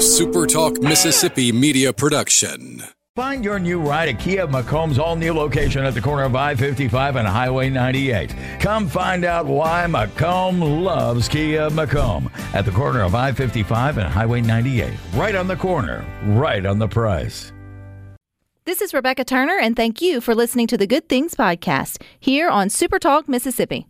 a SuperTalk Mississippi media production. Find your new ride at Kia McComb's all new location at the corner of I 55 and Highway 98. Come find out why McComb loves Kia McComb at the corner of I 55 and Highway 98. Right on the corner, right on the price. This is Rebecca Turner, and thank you for listening to the Good Things Podcast here on Supertalk Mississippi.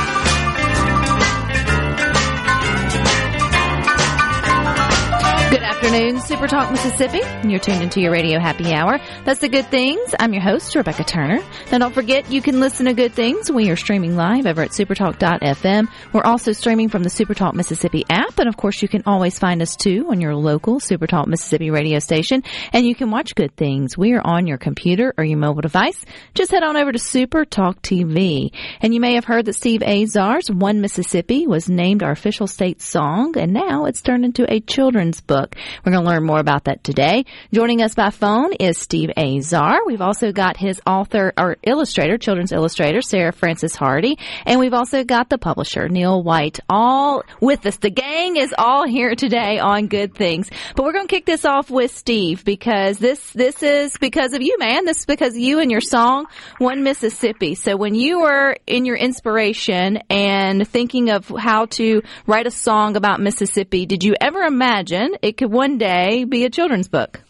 Good afternoon, Super Talk Mississippi. You're tuned into your radio happy hour. That's the good things. I'm your host, Rebecca Turner. Now don't forget you can listen to good things. We are streaming live over at supertalk.fm. We're also streaming from the Supertalk Mississippi app. And of course, you can always find us too on your local Supertalk Mississippi radio station. And you can watch good things. We are on your computer or your mobile device. Just head on over to Supertalk TV. And you may have heard that Steve Azar's One Mississippi was named our official state song. And now it's turned into a children's book. We're going to learn more about that today. Joining us by phone is Steve Azar. We've also got his author or illustrator, children's illustrator, Sarah Frances Hardy. And we've also got the publisher, Neil White, all with us. The gang is all here today on Good Things. But we're going to kick this off with Steve because this, this is because of you, man. This is because of you and your song, One Mississippi. So when you were in your inspiration and thinking of how to write a song about Mississippi, did you ever imagine it could one day be a children's book?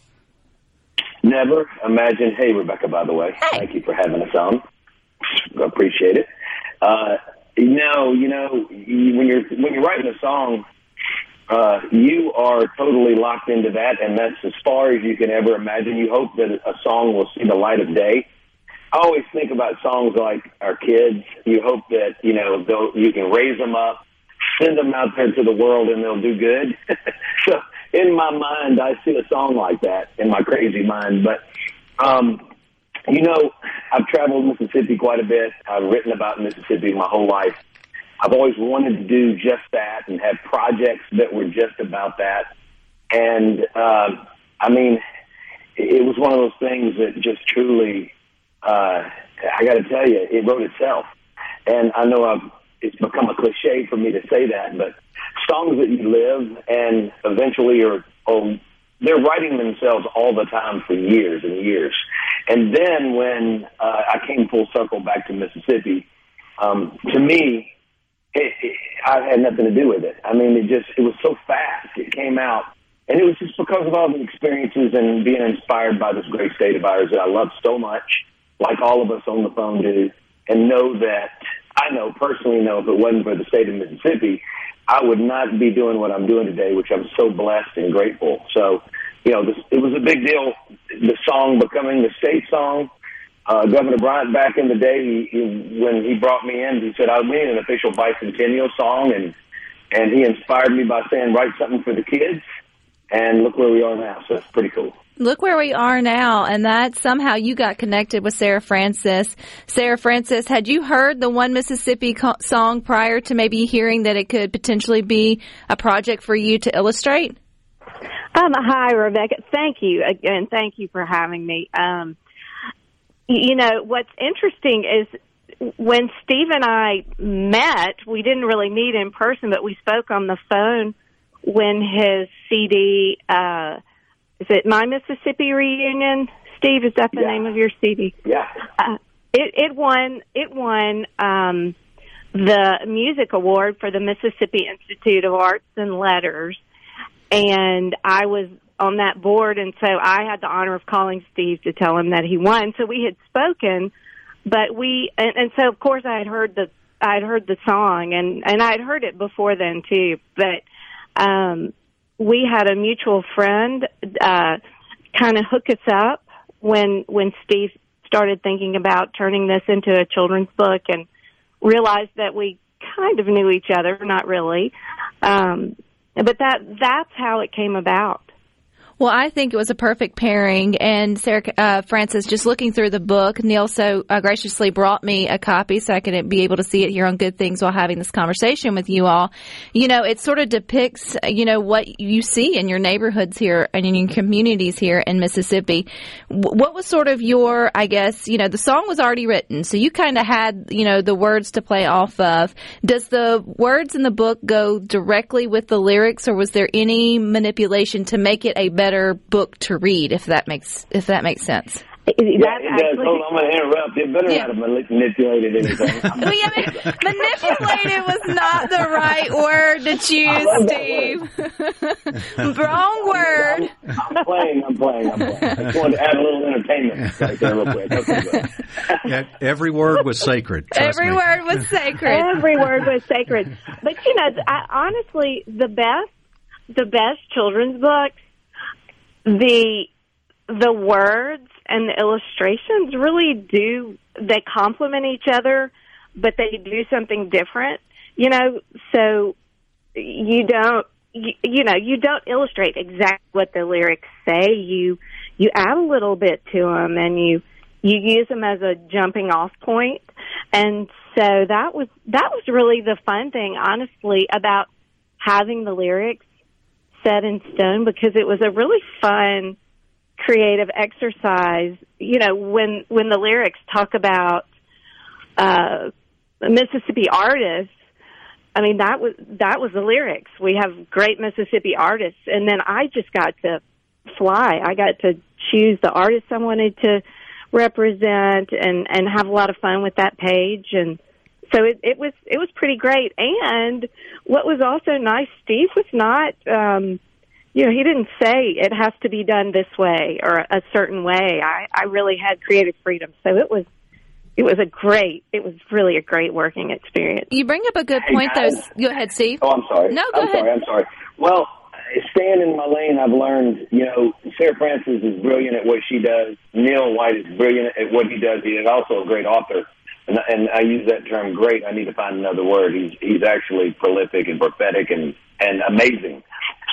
Never imagine. Hey, Rebecca, by the way, Hey. thank you for having us on. Appreciate it. Uh, no, you know, when you're when you're writing a song, uh, you are totally locked into that, and that's as far as you can ever imagine. You hope that a song will see the light of day. I always think about songs like our kids. You hope that you know they'll, you can raise them up, send them out there to the world, and they'll do good. so in my mind, I see a song like that in my crazy mind. But um, you know, I've traveled Mississippi quite a bit. I've written about Mississippi my whole life. I've always wanted to do just that and have projects that were just about that. And uh, I mean, it was one of those things that just truly, uh, I got to tell you, it wrote itself. And I know I've, it's become a cliche for me to say that, but songs that you live and eventually are, are they're writing themselves all the time for years and years. And then when uh, I came full circle back to Mississippi, um, to me, it, it, I had nothing to do with it. I mean, it just it was so fast. It came out, and it was just because of all the experiences and being inspired by this great state of ours that I love so much, like all of us on the phone do, and know that I know personally know if it wasn't for the state of Mississippi, I would not be doing what I'm doing today, which I'm so blessed and grateful. So, you know, this, it was a big deal. The song becoming the state song. Uh, Governor Bryant back in the day, he, he, when he brought me in, he said, "I need an official bicentennial song," and and he inspired me by saying, "Write something for the kids." And look where we are now. So it's pretty cool. Look where we are now, and that somehow you got connected with Sarah Frances. Sarah Frances, had you heard the One Mississippi co- song prior to maybe hearing that it could potentially be a project for you to illustrate? Um, hi, Rebecca. Thank you again. Thank you for having me. Um, you know, what's interesting is when Steve and I met, we didn't really meet in person, but we spoke on the phone when his CD, uh, is it My Mississippi Reunion? Steve, is that the Yeah. name of your CD? Yeah. Uh, it, it won, it won, um, the music award for the Mississippi Institute of Arts and Letters and I was on that board, and so I had the honor of calling Steve to tell him that he won. So we had spoken, but we, and, and so of course I had heard the, I had heard the song, and and I had heard it before then too. But um, we had a mutual friend uh, kind of hook us up when when Steve started thinking about turning this into a children's book, and realized that we kind of knew each other, not really. Um, but that that's how it came about. Well, I think it was a perfect pairing. And Sarah uh, Frances, just looking through the book, Neil so uh, graciously brought me a copy so I could be able to see it here on Good Things while having this conversation with you all. You know, it sort of depicts, you know, what you see in your neighborhoods here and in your communities here in Mississippi. What was sort of your, I guess, you know, the song was already written, so you kind of had, you know, the words to play off of. Does the words in the book go directly with the lyrics, or was there any manipulation to make it a better better book to read if that makes if that makes sense. Yeah, it does. Hold on, I'm going to interrupt. It better yeah. not have manipulated anything. well, yeah, manipulated was not the right word to choose, Steve. Wrong word. I'm, I'm, playing. I'm playing. I'm playing. I just wanted to add a little entertainment right there, real quick. Okay, yeah, every word was sacred. Every me. word was sacred. Every word was sacred. But you know, I, honestly, the best, the best children's books the the words and the illustrations really do they complement each other but they do something different you know? So you don't you, you know you don't illustrate exactly what the lyrics say. You you add a little bit to them and you you use them as a jumping off point. And so that was that was really the fun thing honestly about having the lyrics set in stone because it was a really fun creative exercise. You know, when when the lyrics talk about uh, Mississippi artists, I mean that was that was the lyrics. We have great Mississippi artists, and then I just got to fly. I got to choose the artists I wanted to represent, and and have a lot of fun with that page and so it, it was it was pretty great. And what was also nice, Steve was not. Um, you know, he didn't say it has to be done this way or a certain way. I, I really had creative freedom, so it was it was a great it was really a great working experience. You bring up a good point hey, though. Go ahead, Steve. Oh, I'm sorry. No, go I'm ahead. Sorry, I'm sorry. Well, staying in my lane, I've learned, you know, Sarah Frances is brilliant at what she does. Neil White is brilliant at what he does. He is also a great author and, and I use that term great. I need to find another word. He's he's actually prolific and prophetic and and amazing.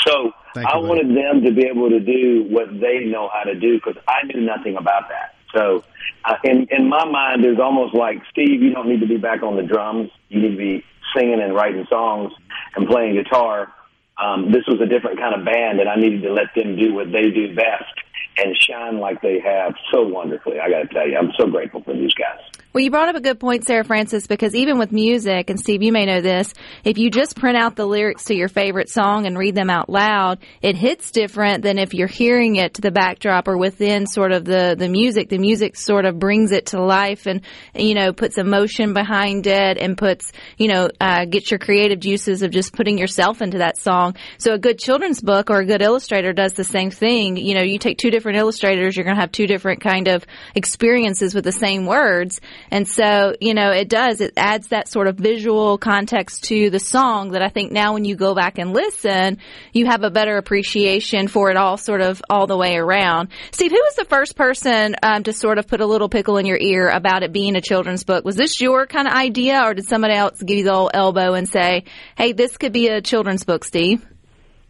So Thank I you, wanted them to be able to do what they know how to do because I knew nothing about that. So uh, in in my mind, there's almost like Steve. You don't need to be back on the drums. You need to be singing and writing songs and playing guitar. Um, this was a different kind of band, and I needed to let them do what they do best and shine like they have so wonderfully. I got to tell you, I'm so grateful for these guys. Well, you brought up a good point, Sarah Frances, because even with music, and Steve, you may know this, if you just print out the lyrics to your favorite song and read them out loud, it hits different than if you're hearing it to the backdrop or within sort of the, the music. The music sort of brings it to life and, you know, puts emotion behind it and puts, you know, uh, gets your creative juices of just putting yourself into that song. So a good children's book or a good illustrator does the same thing. You know, you take two different illustrators, you're going to have two different kind of experiences with the same words and so, you know, it does, it adds that sort of visual context to the song that I think now when you go back and listen, you have a better appreciation for it all sort of all the way around. Steve, who was the first person um, to sort of put a little pickle in your ear about it being a children's book? Was this your kind of idea or did somebody else give you the old elbow and say, hey, this could be a children's book, Steve?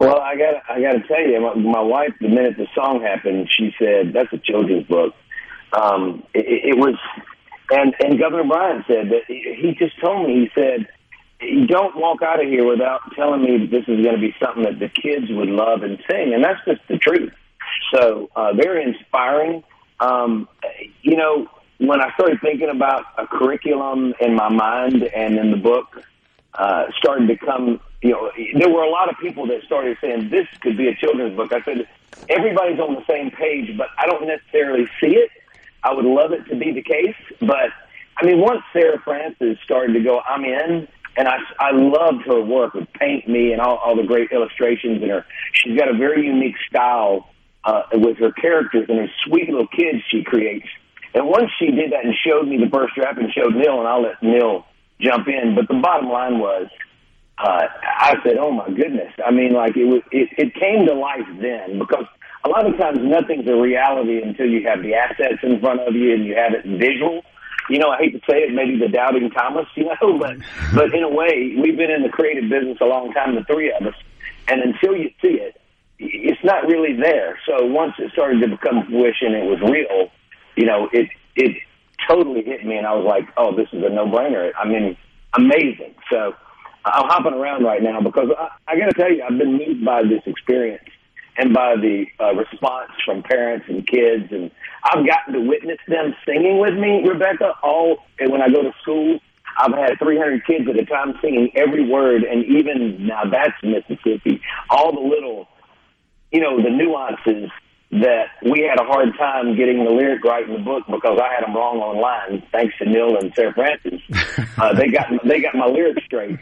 Well, I got I got to tell you, my, my wife, the minute the song happened, she said, "That's a children's book." Um, it, it was and and Governor Bryant said that he just told me he said you don't walk out of here without telling me that this is going to be something that the kids would love and sing, and that's just the truth. So uh, very inspiring. Um, you know, when I started thinking about a curriculum in my mind and in the book, uh, started to come, you know, there were a lot of people that started saying this could be a children's book. I said everybody's on the same page, but I don't necessarily see it. I would love it to be the case, but I mean, once Sarah Frances started to go, I'm in, and I, I loved her work with Paint Me and all, all the great illustrations in her. She's got a very unique style uh, with her characters and her sweet little kids she creates. And once she did that and showed me the first draft and showed Neil, and I'll let Neil jump in. But the bottom line was, uh, I said, "Oh my goodness!" I mean, like it was, it, it came to life then because a lot of times nothing's a reality until you have the assets in front of you and you have it visual. You know, I hate to say it, maybe the doubting Thomas, you know, but but in a way, we've been in the creative business a long time, the three of us, and until you see it, it's not really there. So once it started to become fruition, it was real. You know, it it totally hit me, and I was like, oh, this is a no brainer. I mean, amazing. So I'm hopping around right now because I, I got to tell you, I've been moved by this experience and by the uh, response from parents and kids, and I've gotten to witness them singing with me, Rebecca. All and when I go to school, I've had 300 kids at a time singing every word, and even now that's Mississippi. All the little, you know, the nuances that we had a hard time getting the lyric right in the book because I had them wrong online. Thanks to Neil and Sarah Frances, uh, they got they got my lyrics straight.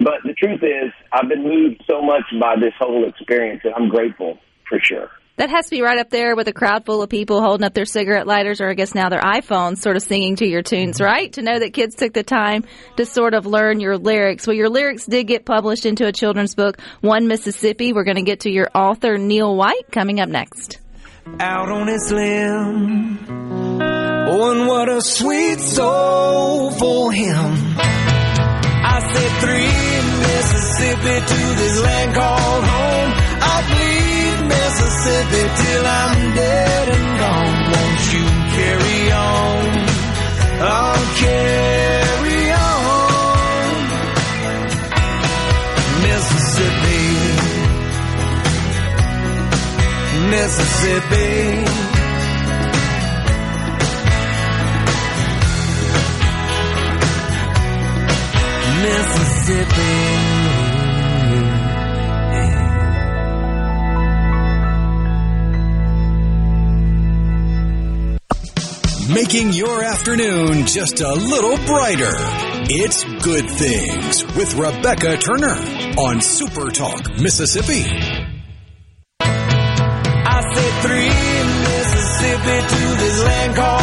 But the truth is, I've been moved so much by this whole experience, that I'm grateful for sure. That has to be right up there with a crowd full of people holding up their cigarette lighters or I guess now their iPhones sort of singing to your tunes, mm-hmm. right? To know that kids took the time to sort of learn your lyrics. Well, your lyrics did get published into a children's book, One Mississippi. We're going to get to your author, Neil White, coming up next. out on his limb. Oh, and what a sweet soul for him. I said three Mississippi to this land called home. I'll bleed Mississippi till I'm dead and gone. Won't you carry on? I'll carry on. Mississippi. Mississippi. Mississippi. Making your afternoon just a little brighter. It's Good Things with Rebecca Turner on Super Talk, Mississippi. I said three Mississippi to this land called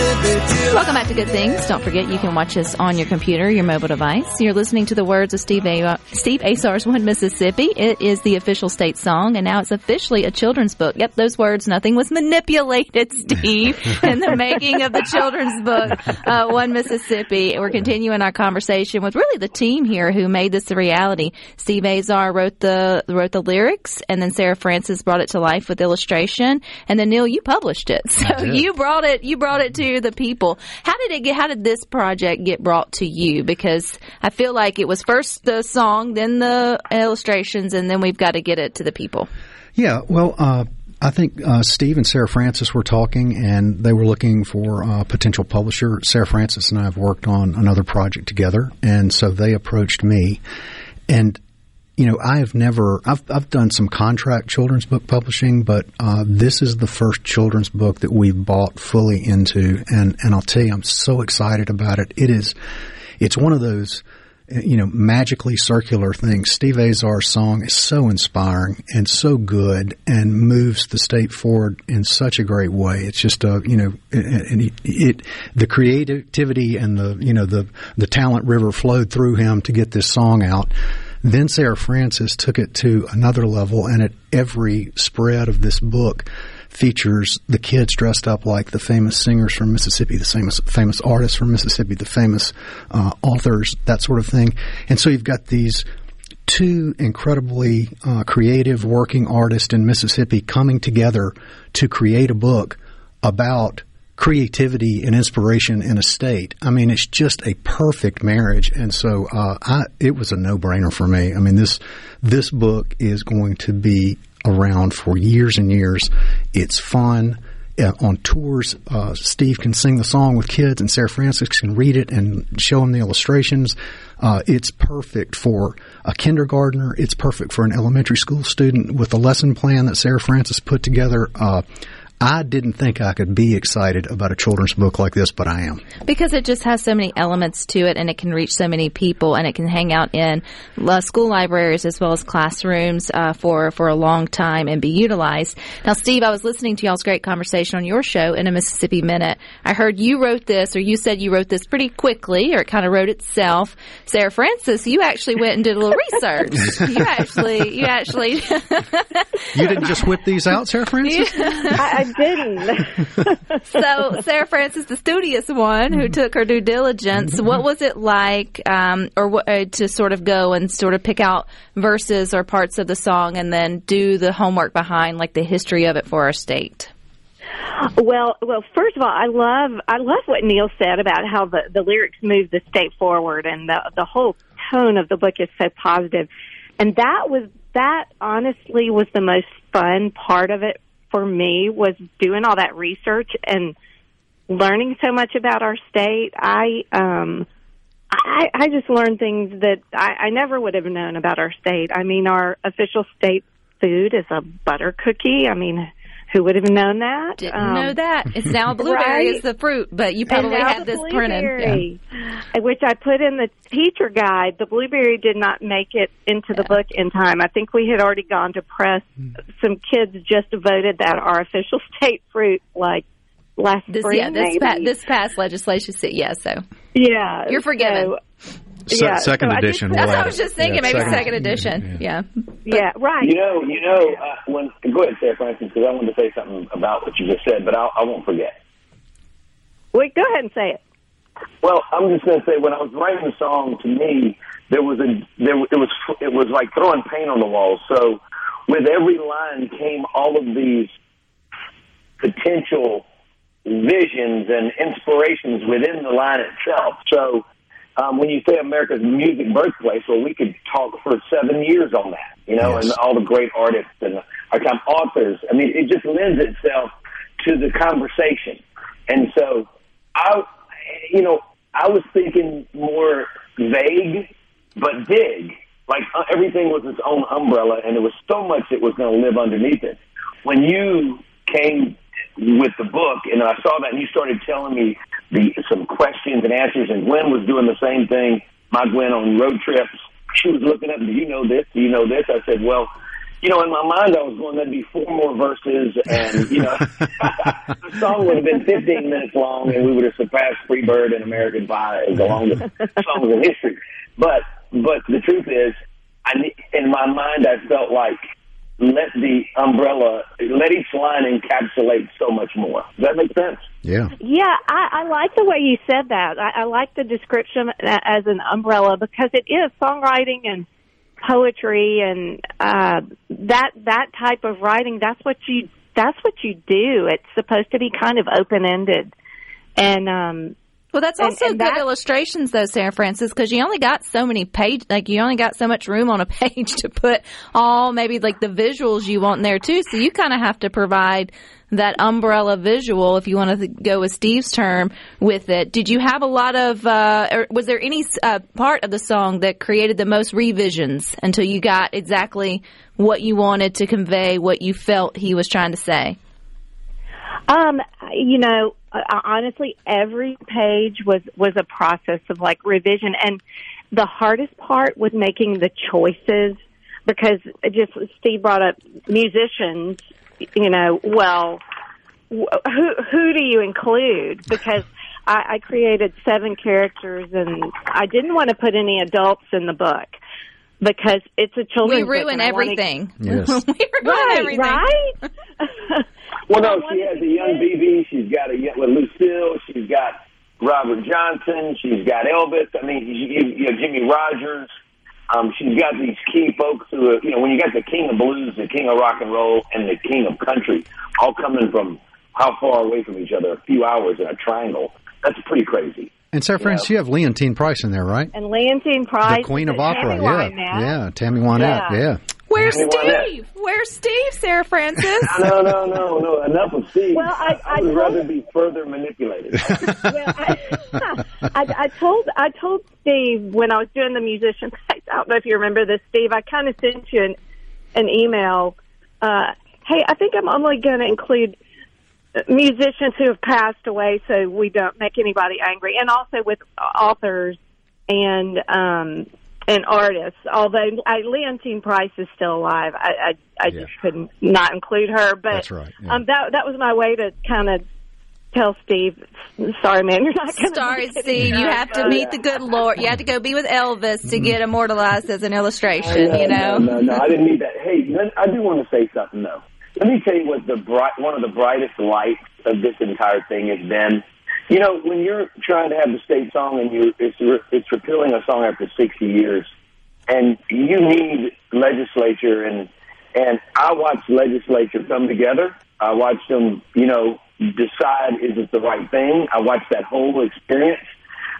Welcome back to Good Things. Don't forget you can watch us on your computer, your mobile device. You're listening to the words of Steve, a- Steve Azar's One Mississippi. It is the official state song, and now it's officially a children's book. Yep, those words, nothing was manipulated, Steve, in the making of the children's book, uh, One Mississippi. We're continuing our conversation with really the team here who made this a reality. Steve Azar wrote the wrote the lyrics, and then Sarah Frances brought it to life with illustration, and then Neil, you published it. So you brought it you brought it to the people. How did it get? How did this project get brought to you? Because I feel like it was first the song, then the illustrations, and then we've got to get it to the people. Yeah, well, uh, I think uh, Steve and Sarah Frances were talking, and they were looking for a potential publisher. Sarah Frances and I have worked on another project together, and so they approached me. And you know, I have never. I've I've done some contract children's book publishing, but uh, this is the first children's book that we've bought fully into, and and I'll tell you, I'm so excited about it. It is, it's one of those eh, you know, magically circular things. Steve Azar's song is so inspiring and so good and moves the state forward in such a great way. It's just a, you know, eh, eh, and it, it, the creativity and the, you know, the, the talent river flowed through him to get this song out. Then Sarah Frances took it to another level and at every spread of this book, features the kids dressed up like the famous singers from Mississippi, the famous famous artists from Mississippi, the famous uh, authors, that sort of thing. And so you've got these two incredibly uh, creative working artists in Mississippi coming together to create a book about creativity and inspiration in a state. I mean, it's just a perfect marriage, and so uh, I, it was a no-brainer for me. I mean, this this book is going to be around for years and years. It's fun. Uh, on tours, uh, Steve can sing the song with kids, and Sarah Frances can read it and show them the illustrations. Uh, it's perfect for a kindergartner. It's perfect for an elementary school student with the lesson plan that Sarah Frances put together. I didn't think I could be excited about a children's book like this, but I am. Because it just has so many elements to it and it can reach so many people and it can hang out in uh, school libraries as well as classrooms uh, for, for a long time and be utilized. Now, Steve, I was listening to y'all's great conversation on your show in a Mississippi Minute. I heard you wrote this or you said you wrote this pretty quickly or it kind of wrote itself. Sarah Frances, you actually went and did a little research. you actually, you actually. you didn't just whip these out, Sarah Frances? I, I didn't. so Sarah Frances, the studious one who took her due diligence, what was it like, um, or what, uh, to sort of go and sort of pick out verses or parts of the song and then do the homework behind, like the history of it for our state? Well, well, first of all, I love I love what Neil said about how the the lyrics move the state forward, and the the whole tone of the book is so positive, and that was that honestly was the most fun part of it for me was doing all that research and learning so much about our state. I um I, I just learned things that I, I never would have known about our state. I mean, our official state food is a butter cookie. I mean, who would have known that? Didn't um, know that. It's now blueberry right? is the fruit, but you probably had this printed. Yeah. Which I put in the teacher guide. The blueberry did not make it into the yeah. book in time. I think we had already gone to press. Some kids just voted that our official state fruit like last this, spring. Yeah, this, pa- this past legislation. Yeah, so yeah, you're forgiven. So, Se- yeah, second so edition. That's what I was just thinking. Yeah, maybe second, second edition. Yeah. Yeah. yeah. right. You know, you know, uh, when go ahead, Sarah Frances, because I wanted to say something about what you just said, but I'll, I won't forget. Wait, go ahead and say it. Well, I'm just going to say when I was writing the song, to me, there was a there it was it was like throwing paint on the wall. So with every line came all of these potential visions and inspirations within the line itself. So um, when you say America's music birthplace, well, we could talk for seven years on that, you know, yes. and all the great artists and our time authors. I mean, it just lends itself to the conversation. And so I, you know, I was thinking more vague, but big. Like uh, everything was its own umbrella, and there was so much that was going to live underneath it. When you came with the book, and I saw that, and you started telling me the some questions and answers, and Gwen was doing the same thing. My Gwen on road trips, she was looking up. Do you know this? Do you know this? I said, well. You know, in my mind, I was going, that'd be four more verses, and, you know, the song would have been 15 minutes long, and we would have surpassed Freebird and American Pie as the longest songs in history. But, but the truth is, I, in my mind, I felt like let the umbrella, let each line encapsulate so much more. Does that make sense? Yeah. Yeah, I, I like the way you said that. I, I like the description as an umbrella because it is songwriting and poetry and uh, that that type of writing. That's what you that's what you do. It's supposed to be kind of open ended, and um, well, that's also and, and good that, illustrations, though, Sarah Frances, because you only got so many page, like you only got so much room on a page to put all maybe like the visuals you want in there too. So you kind of have to provide that umbrella visual, if you want to go with Steve's term, with it. Did you have a lot of, uh, or was there any uh, part of the song that created the most revisions until you got exactly what you wanted to convey, what you felt he was trying to say? Um, you know, uh, honestly, every page was was a process of like revision, and the hardest part was making the choices because just Steve brought up musicians. You know, well, who who do you include? Because I, I created seven characters, and I didn't want to put any adults in the book because it's a children's. We ruin everything. Yes. we ruin right, everything. Right. Well, no, she has a young BB. She's got a young with Lucille. She's got Robert Johnson. She's got Elvis. I mean, you, you know, Jimmie Rodgers. Um, she's got these key folks who, are, you know, when you got the king of blues, the king of rock and roll, and the king of country, all coming from how far away from each other? A few hours in a triangle. That's pretty crazy. And Sarah Frances, you, know? you have Leontyne Price in there, right? And Leontyne Price, the Queen of Opera, yeah, yeah, Tammy Wynette, yeah. yeah. Where's Steve? Where's Steve, Sarah Frances? no, no, no, no. Enough of Steve. Well, I, I, I would rather be further manipulated. well, I, I, I told I told Steve when I was doing the musician. I don't know if you remember this, Steve. I kind of sent you an, an email. Uh, hey, I think I'm only going to include musicians who have passed away, so we don't make anybody angry, and also with authors and um an artist. Although I, Leontyne Price is still alive, I I, I yeah. just couldn't not include her. But That's right. Yeah. um, that that was my way to kind of tell Steve, sorry, man, you're not going to. Sorry, Steve, you have to meet the good Lord. You have to go be with Elvis to get immortalized as an illustration. Know, you know. No, no, no, I didn't need that. Hey, I do want to say something though. let me tell you what the bright, one of the brightest lights of this entire thing has been. You know, when you're trying to have the state song and you it's it's repealing a song after 60 years, and you need legislature and and I watched legislature come together. I watched them, you know, decide is it the right thing. I watched that whole experience.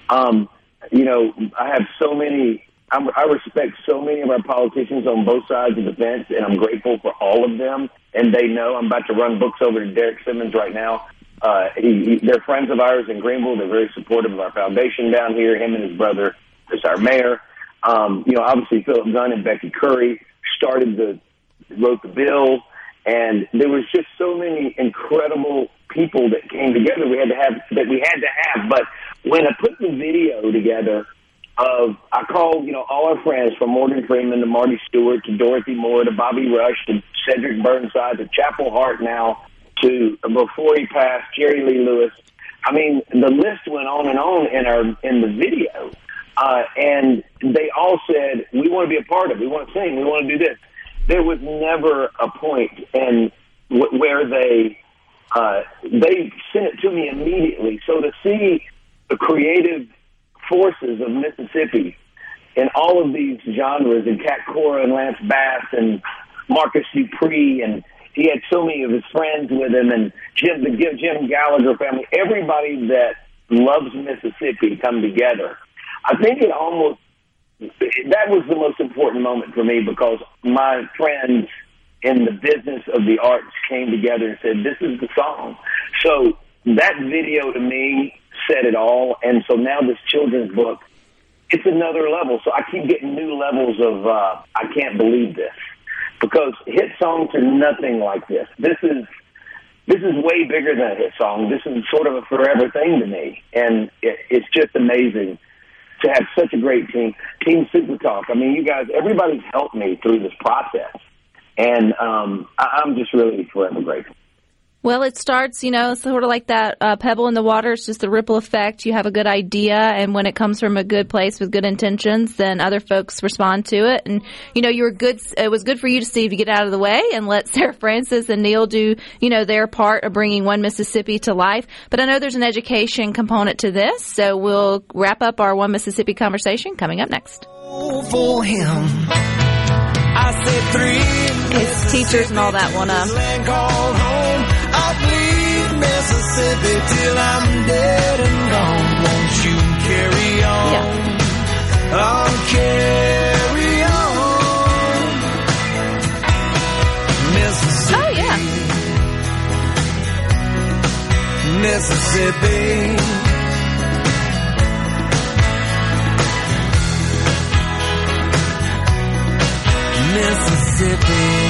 Um, you know, I have so many. I'm, I respect so many of our politicians on both sides of the fence, and I'm grateful for all of them. And they know I'm about to run books over to Derrick Simmons right now. Uh, he, he, they're friends of ours in Greenville. They're very supportive of our foundation down here. Him and his brother is our mayor. Um, you know, obviously Philip Gunn and Becky Currie started the wrote the bill, and there was just so many incredible people that came together. We had to have that we had to have. But when I put the video together of I called you know all our friends from Morgan Freeman to Marty Stuart to Dorothy Moore to Bobby Rush to Cedric Burnside to Chapel Hart now to before he passed Jerry Lee Lewis. I mean, the list went on and on in our in the video, uh, and they all said we want to be a part of. it. We want to sing. We want to do this. There was never a point in w- where they uh, they sent it to me immediately. So to see the creative forces of Mississippi in all of these genres, and Cat Cora and Lance Bass and Marcus Dupree, and he had so many of his friends with him, and Jim the Jim Gallagher family, everybody that loves Mississippi come together. I think it almost that was the most important moment for me because my friends in the business of the arts came together and said, "This is the song." So that video to me said it all, and so now this children's book, it's another level. So I keep getting new levels of uh, I can't believe this because hit songs are nothing like this. This is this is way bigger than a hit song. This is sort of a forever thing to me, and it, it's just amazing to have such a great team. Team Super Talk. I mean, you guys, everybody's helped me through this process. And um, I- I'm just really forever grateful. Well, it starts, you know, sort of like that uh, pebble in the water. It's just the ripple effect. You have a good idea, and when it comes from a good place with good intentions, then other folks respond to it. And you know, you were good. It was good for you to Steve to get out of the way and let Sarah Frances and Neil do, you know, their part of bringing One Mississippi to life. But I know there's an education component to this, so we'll wrap up our One Mississippi conversation coming up next. For him, I said three. His teachers and all that wanna. Land called home. I'll bleed Mississippi till I'm dead and gone. Won't you carry on? Yeah. I'll carry on. Mississippi. Oh yeah. Mississippi. Mississippi.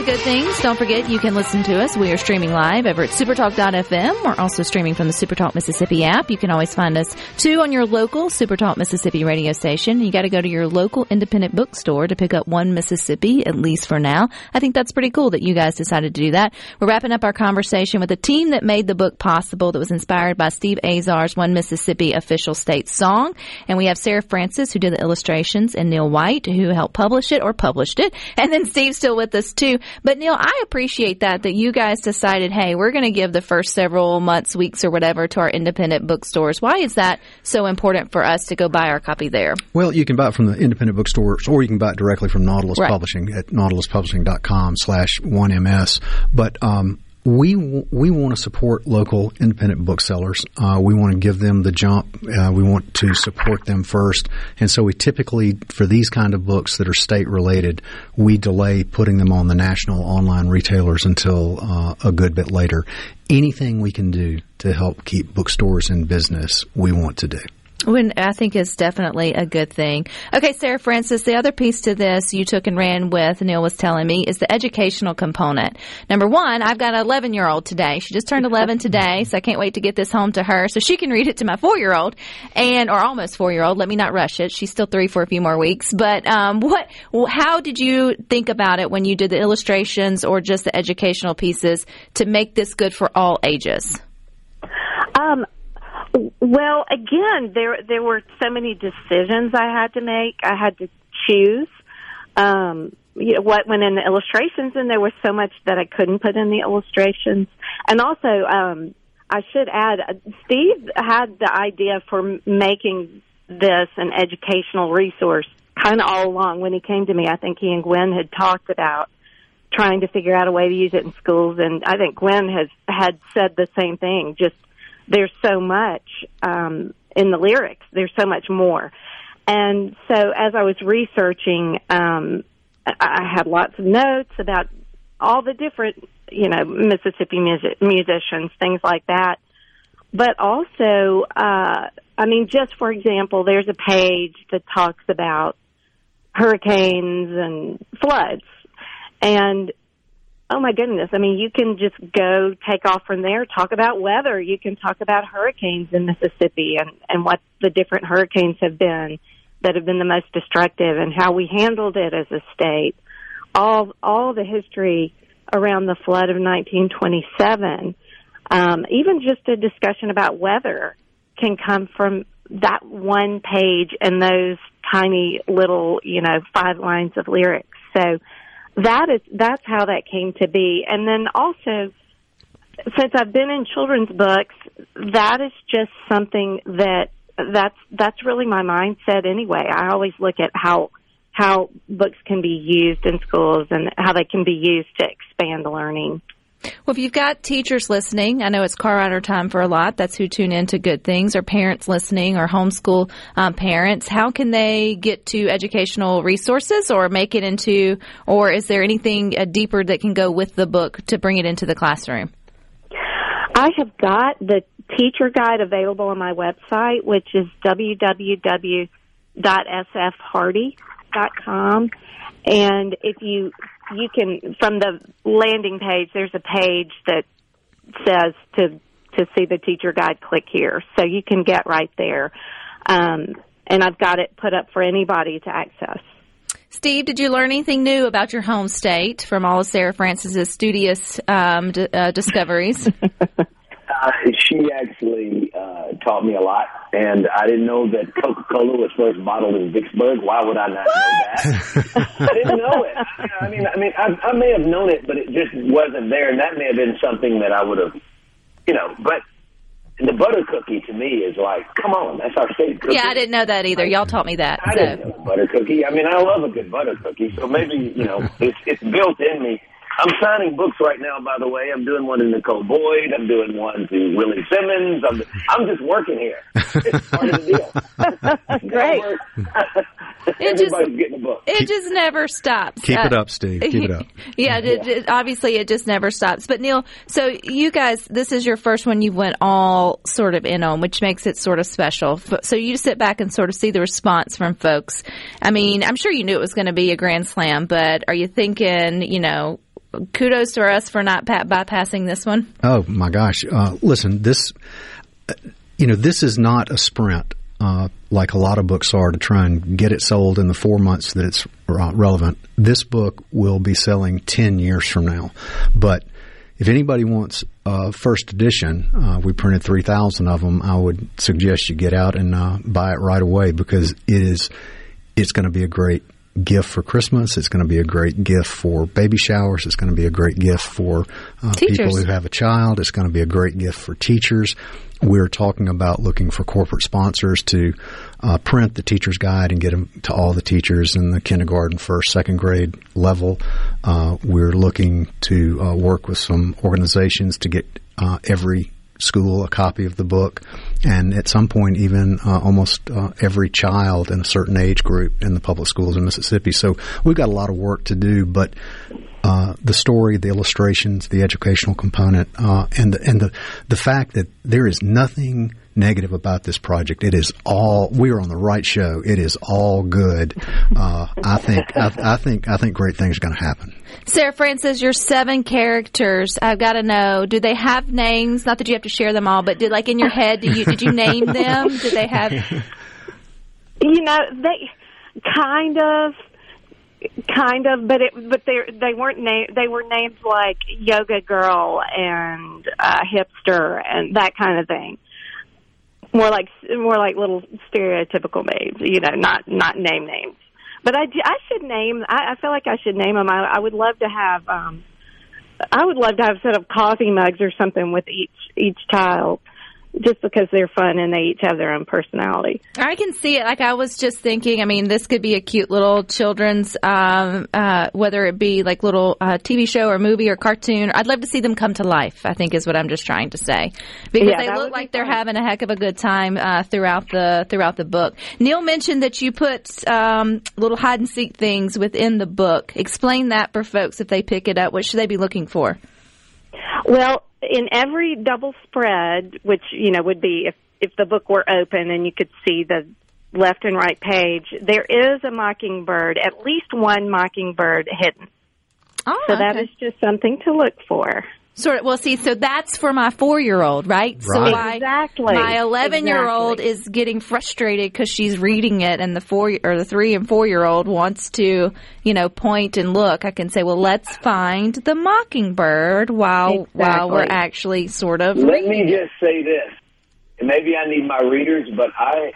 To Good Things. Don't forget you can listen to us. We are streaming live over at supertalk.fm. We're also streaming from the Supertalk Mississippi app. You can always find us too on your local Supertalk Mississippi radio station. You got to go to your local independent bookstore to pick up one Mississippi, at least for now. I think that's pretty cool that you guys decided to do that. We're wrapping up our conversation with a team that made the book possible that was inspired by Steve Azar's One Mississippi official state song. And we have Sarah Frances who did the illustrations and Neil White who helped publish it or published it. And then Steve's still with us too. But Neil, I appreciate that, that you guys decided, hey, we're going to give the first several months, weeks or whatever to our independent bookstores. Why is that so important for us to go buy our copy there? Well, you can buy it from the independent bookstores, or you can buy it directly from Nautilus Right. Publishing at nautiluspublishing.com slash 1ms. But um, we we want to support local independent booksellers. Uh, we want to give them the jump. Uh, we want to support them first. And so we typically, for these kind of books that are state related, we delay putting them on the national online retailers until uh, a good bit later. Anything we can do to help keep bookstores in business, we want to do. When I think is definitely a good thing. Okay, Sarah Frances, the other piece to this you took and ran with, Neil was telling me, is the educational component. Number one, I've got an 11 year old today. She just turned 11 today, so I can't wait to get this home to her so she can read it to my four year old and, or almost four year old. Let me not rush it. She's still three for a few more weeks. But, um, what, how did you think about it when you did the illustrations or just the educational pieces to make this good for all ages? Um, well, again, there there were so many decisions I had to make. I had to choose um, you know, what went in the illustrations, and there was so much that I couldn't put in the illustrations. And also, um, I should add, uh, Steve had the idea for making this an educational resource kind of all along when he came to me. I think he and Gwen had talked about trying to figure out a way to use it in schools, and I think Gwen has had said the same thing. Just there's so much um, in the lyrics. There's so much more. And so as I was researching, um, I had lots of notes about all the different, you know, Mississippi music, musicians, things like that. But also, uh, I mean, just for example, there's a page that talks about hurricanes and floods. And Oh my goodness. I mean, you can just go take off from there, talk about weather. You can talk about hurricanes in Mississippi and, and what the different hurricanes have been that have been the most destructive and how we handled it as a state. All, all the history around the flood of 1927. Um, even just a discussion about weather can come from that one page and those tiny little, you know, five lines of lyrics. So, that is that's how that came to be. And then also, since I've been in children's books, that is just something that that's that's really my mindset anyway. I always look at how how books can be used in schools and how they can be used to expand learning. Well, if you've got teachers listening, I know it's car rider time for a lot. That's who tune in to good things, or parents listening, or homeschool um, parents. How can they get to educational resources, or make it into, or is there anything uh, deeper that can go with the book to bring it into the classroom? I have got the teacher guide available on my website, which is www.sfhardy.com. And if you you can from the landing page there's a page that says to to see the teacher guide click here. So you can get right there. Um, and i've got it put up for anybody to access. Steve, did you learn anything new about your home state from all of Sarah Frances's studious um, d- uh, discoveries? Uh, she actually uh, taught me a lot, and I didn't know that Coca Cola was first bottled in Vicksburg. Why would I not know that? I didn't know it. I mean, I mean, I, I may have known it, but it just wasn't there, and that may have been something that I would have, you know. But the butter cookie to me is like, come on, that's our state cookie. Yeah, I didn't know that either. Y'all taught me that. I so. didn't know butter cookie. I mean, I love a good butter cookie, so maybe you know, it's it's built in me I'm signing books right now, by the way. I'm doing one to Nicole Boyd. I'm doing one to Willie Simmons. I'm, I'm just working here. It's part of the deal. Great. It just, getting a book. it just never stops. Keep it Uh, up, Steve. Keep it up. yeah, it, it- obviously it just never stops. But Neil, so you guys, this is your first one you went all sort of in on, which makes it sort of special. So you sit back and sort of see the response from folks. I mean, I'm sure you knew it was going to be a grand slam, but are you thinking, you know, kudos to us for not pa- bypassing this one? Oh my gosh! Uh, listen, this you know this is not a sprint uh, like a lot of books are to try and get it sold in the four months that it's uh, relevant. This book will be selling ten years from now, but if anybody wants uh, first edition, uh, we printed three thousand of them. I would suggest you get out and uh, buy it right away because it is it's going to be a great gift for Christmas. It's going to be a great gift for baby showers. It's going to be a great gift for uh, people who have a child. It's going to be a great gift for teachers. We're talking about looking for corporate sponsors to uh, print the teacher's guide and get them to all the teachers in the kindergarten, first, second grade level. Uh, we're looking to uh, work with some organizations to get uh, every school a copy of the book, and at some point, even uh, almost uh, every child in a certain age group in the public schools in Mississippi. So we've got a lot of work to do, but uh, the story, the illustrations, the educational component, uh, and the, and the the fact that there is nothing negative about this project. It is all we are on the right show. It is all good. Uh, I think I, I think I think great things are going to happen. Sarah Frances, your seven characters. I've got to know: do they have names? Not that you have to share them all, but did like in your head? Do you did you name them? Did they have? You know, they kind of, kind of, but it, but they they weren't named. They were names like Yoga Girl and uh, Hipster and that kind of thing. More like more like little stereotypical names, you know, not not name names. But I, I should name. I, I feel like I should name them. I, I would love to have. um I would love to have a set of coffee mugs or something with each each child just because they're fun and they each have their own personality. I can see it. Like I was just thinking. I mean, this could be a cute little children's, um, uh, whether it be like little uh, TV show or movie or cartoon. I'd love to see them come to life. I think is what I'm just trying to say because Yeah, they look would be like they're fun. having a heck of a good time uh, throughout the throughout the book. Neil mentioned that you put um, little hide and seek things within the book. Explain that for folks if they pick it up. What should they be looking for? Well, in every double spread, which you know would be if if the book were open and you could see the left and right page, there is a mockingbird, at least one mockingbird hidden. Oh, So that okay. is just something to look for. Sort of. Well, see, so that's for my four-year-old, right? So Right. why Exactly. my eleven-year-old Exactly. is getting frustrated because she's reading it, and the four or the three and four-year-old wants to, you know, point and look. I can say, well, let's find the mockingbird while while we're actually sort of. Let reading. me just say this. Maybe I need my readers, but I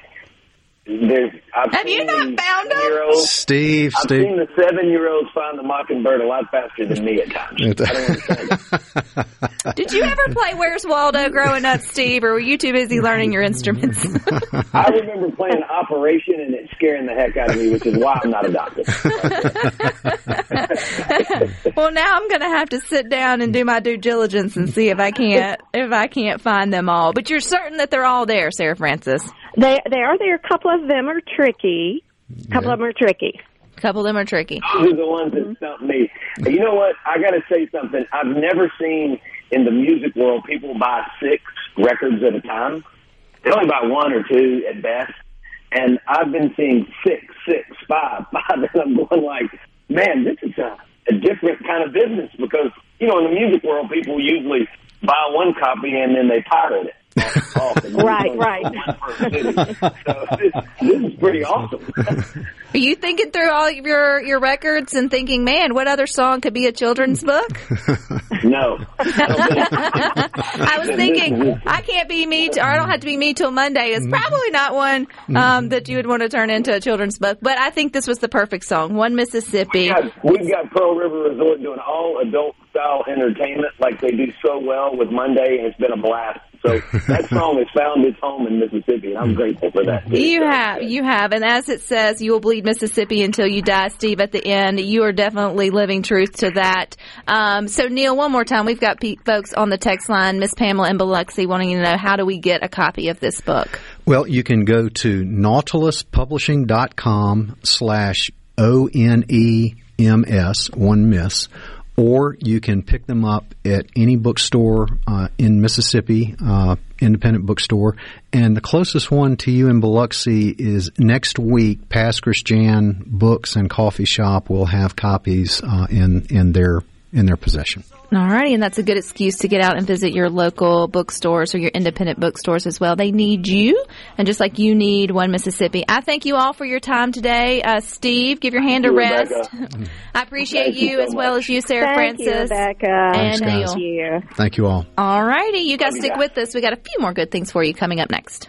there's I've Have you not found found 'em? seven-year-olds- Steve, I've Steve. seen the seven year olds find the mockingbird a lot faster than me at times. I don't understand. Did you ever play Where's Waldo growing up, Steve, or were you too busy learning your instruments? I remember playing Operation and it scaring the heck out of me, which is why I'm not a doctor. well, now I'm going to have to sit down and do my due diligence and see if I can't if I can't find them all. But you're certain that they're all there, Sarah Frances. They they are there. A couple of them are tricky. A couple of them are tricky. A couple of them are tricky. Those are the ones that stump me. Mm-hmm. You know what? I got to say something. I've never seen in the music world people buy six records at a time. They only buy one or two at best. And I've been seeing six, six, five, five, and I'm going like, man, this is a, a different kind of business because you know in the music world people usually buy one copy and then they pirate it. Off Right, right. one per city. So this, this is pretty awesome. Are you thinking through all of your your records and thinking, man, what other song could be a children's book? no. I was thinking, I can't be me, t- or I don't have to be me till Monday. Is probably not one um, that you would want to turn into a children's book. But I think this was the perfect song. One Mississippi. God, we've got Pearl River Resort doing all adult style entertainment like they do so well with Monday, and it's been a blast. So that song has found its home in Mississippi, and I'm grateful for that. too. You So, have, you have, and as it says, you will bleed Mississippi until you die, Steve. At the end, you are definitely living truth to that. Um, so, Neil, one more time, we've got pe- folks on the text line, Miss Pamela and Biloxi, wanting to know how do we get a copy of this book? Well, you can go to nautiluspublishing.com slash O-N-E-M-S, one miss, or you can pick them up at any bookstore uh, in Mississippi, uh, independent bookstore. And the closest one to you in Biloxi is next week. Pass Christian Books and Coffee Shop will have copies uh, in in their in their possession. Alrighty, and that's a good excuse to get out and visit your local bookstores or your independent bookstores as well. They need you, and just like you need One Mississippi. I thank you all for your time today. Uh, Steve, give your hand a rest. Rebecca. I appreciate Thank you you so as well much. as you, Sarah Thank you, Frances. Rebecca. And Thanks. Neil. Thank you. Thank you all. Alrighty, you guys stick guys. with us. We got a few more good things for you coming up next.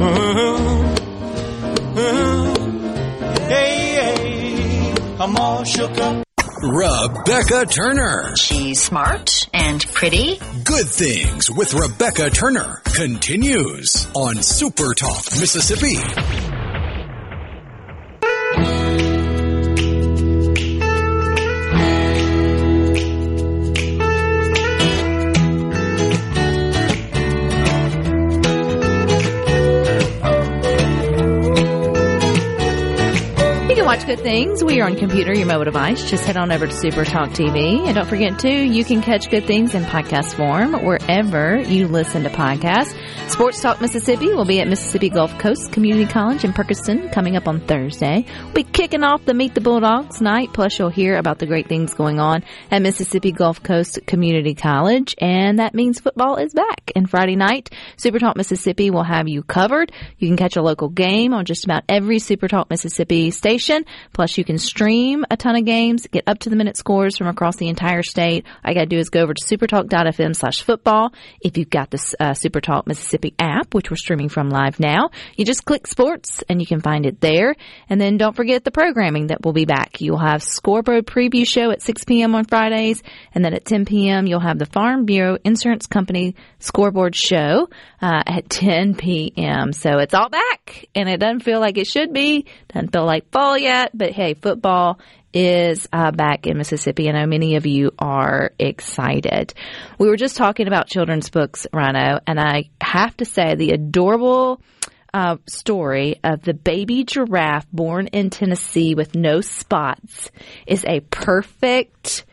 Ooh, ooh, yeah, yeah. I'm all shook up. Rebecca Turner. She's smart and pretty. Good Things with Rebecca Turner continues on Super Talk, Mississippi. Good things. We are on computer, your mobile device. Just head on over to Super Talk TV. And don't forget, too, you can catch good things in podcast form wherever you listen to podcasts. Sports Talk Mississippi will be at Mississippi Gulf Coast Community College in Perkinston coming up on Thursday. We'll be kicking off the Meet the Bulldogs night. Plus, you'll hear about the great things going on at Mississippi Gulf Coast Community College. And that means football is back. And Friday night, Super Talk Mississippi will have you covered. You can catch a local game on just about every Super Talk Mississippi station. Plus, you can stream a ton of games, get up to the minute scores from across the entire state. All you got to do is go over to supertalk.fm slash football. If you've got the uh, Super Talk Mississippi app, which we're streaming from live now, you just click sports and you can find it there. And then don't forget the programming that will be back. You'll have Scoreboard preview show at 6 p.m. on Fridays. And then at 10 p.m., you'll have the Farm Bureau Insurance Company scoreboard show uh, at 10 p.m. So it's all back and it doesn't feel like it should be. Doesn't feel like fall yet, but hey, football is uh, back in Mississippi. I know many of you are excited. We were just talking about children's books, Rhino, and I have to say the adorable uh, story of the baby giraffe born in Tennessee with no spots is a perfect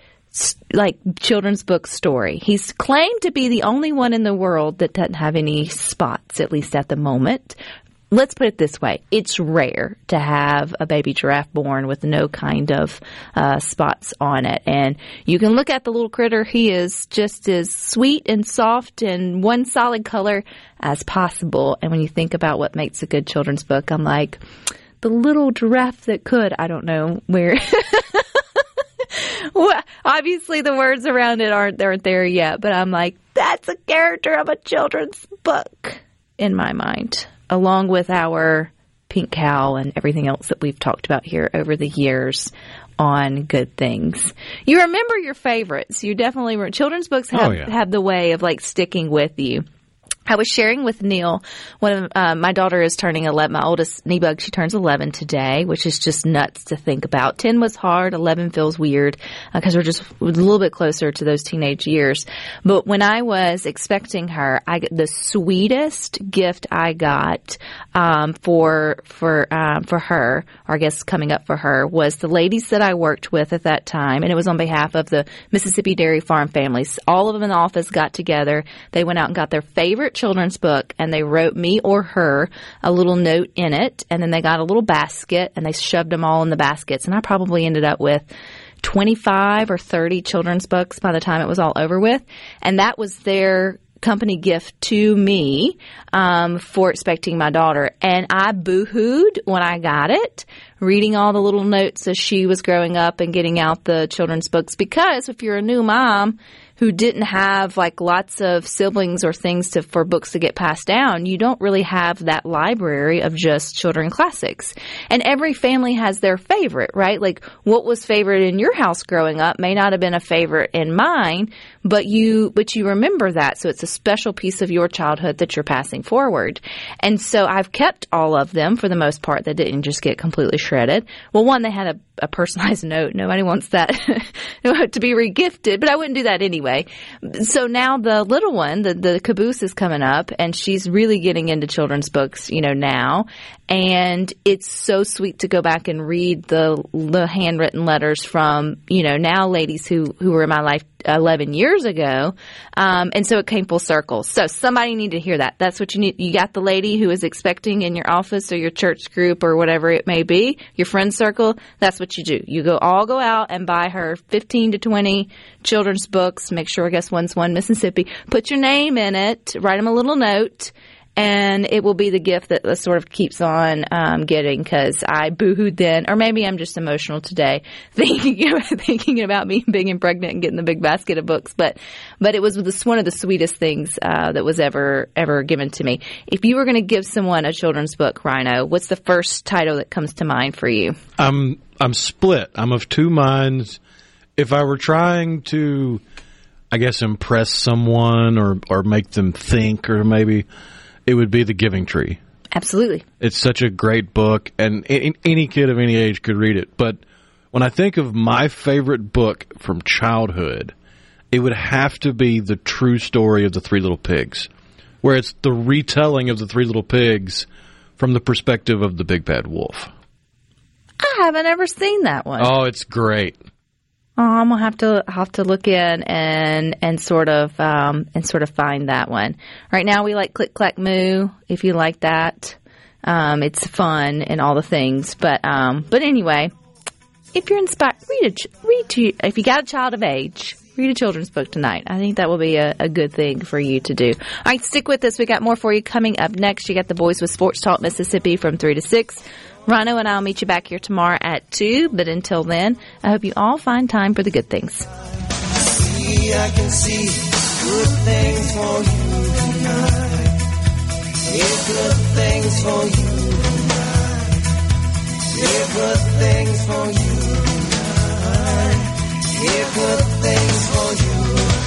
like children's book story. He's claimed to be the only one in the world that doesn't have any spots, at least at the moment. Let's put it this way. It's rare to have a baby giraffe born with no kind of uh, spots on it. And you can look at the little critter. He is just as sweet and soft and one solid color as possible. And when you think about what makes a good children's book, I'm like, the little giraffe that could. I don't know where. well, obviously the words around it aren't aren't there yet, but I'm like, that's a character of a children's book in my mind, along with our pink cow and everything else that we've talked about here over the years on good things. You remember your favorites. You definitely were. Children's books oh, have, Oh, yeah. have the way of like sticking with you. I was sharing with Neil. One of uh, my daughter is turning eleven. My oldest Nebug, she turns eleven today, which is just nuts to think about. Ten was hard. Eleven feels weird because we're just a little bit closer to those teenage years. But when I was expecting her, I the sweetest gift I got um, for for um, for her, or I guess coming up for her, was the ladies that I worked with at that time, and it was on behalf of the Mississippi Dairy Farm families. All of them in the office got together. They went out and got their favorite children's book, and they wrote me or her a little note in it, and then they got a little basket, and they shoved them all in the baskets, and I probably ended up with 25 or 30 children's books by the time it was all over with. And that was their company gift to me um, for expecting my daughter. And I boohooed when I got it, reading all the little notes as she was growing up and getting out the children's books. Because if you're a new mom, who didn't have like lots of siblings or things to for books to get passed down, you don't really have that library of just children classics. And every family has their favorite, right? Like what was favorite in your house growing up may not have been a favorite in mine, but you but you remember that. So it's a special piece of your childhood that you're passing forward. And so I've kept all of them for the most part that didn't just get completely shredded. Well, one they had a, a personalized note. Nobody wants that to be regifted, but I wouldn't do that anyway. So now the little one, the, the caboose is coming up and she's really getting into children's books, you know, now. And it's so sweet to go back and read the, the handwritten letters from, you know, now ladies who, who were in my life 11 years ago. Um, and so it came full circle. So somebody need to hear that. That's what you need. You got the lady who is expecting in your office or your church group or whatever it may be, your friend circle. That's what you do. You go all go out and buy her 15 to 20 children's books. Make sure, I guess one's one Mississippi. Put your name in it. Write them a little note and it will be the gift that sort of keeps on um, getting because I boohooed then, or maybe I'm just emotional today, thinking about, thinking about me being and pregnant and getting the big basket of books. But but it was this one of the sweetest things uh, that was ever ever given to me. If you were going to give someone a children's book, Rhino, what's the first title that comes to mind for you? I'm I'm split. I'm of two minds if I were trying to, I guess, impress someone or or make them think, or maybe it would be The Giving Tree. Absolutely. It's such a great book, and any kid of any age could read it. But when I think of my favorite book from childhood, it would have to be the true story of the Three Little Pigs, where it's the retelling of the Three Little Pigs from the perspective of the Big Bad Wolf. I haven't ever seen that one. Oh, it's great. Oh, I'm gonna have to have to look in and and sort of um, and sort of find that one. Right now, we like Click Clack Moo. If you like that, um, it's fun and all the things. But um, but anyway, if you're inspired, read a read to if you got a child of age. Read a children's book tonight. I think that will be a, a good thing for you to do. All right, stick with us. We got more for you coming up next. You got the boys with Sports Talk Mississippi from three to six. Rhino and I'll meet you back here tomorrow at 2. But until then, I hope you all find time for the good things. See, I can see good things for you tonight. Yeah, good things for you tonight. Yeah, good things for you tonight. Yeah, good things for you.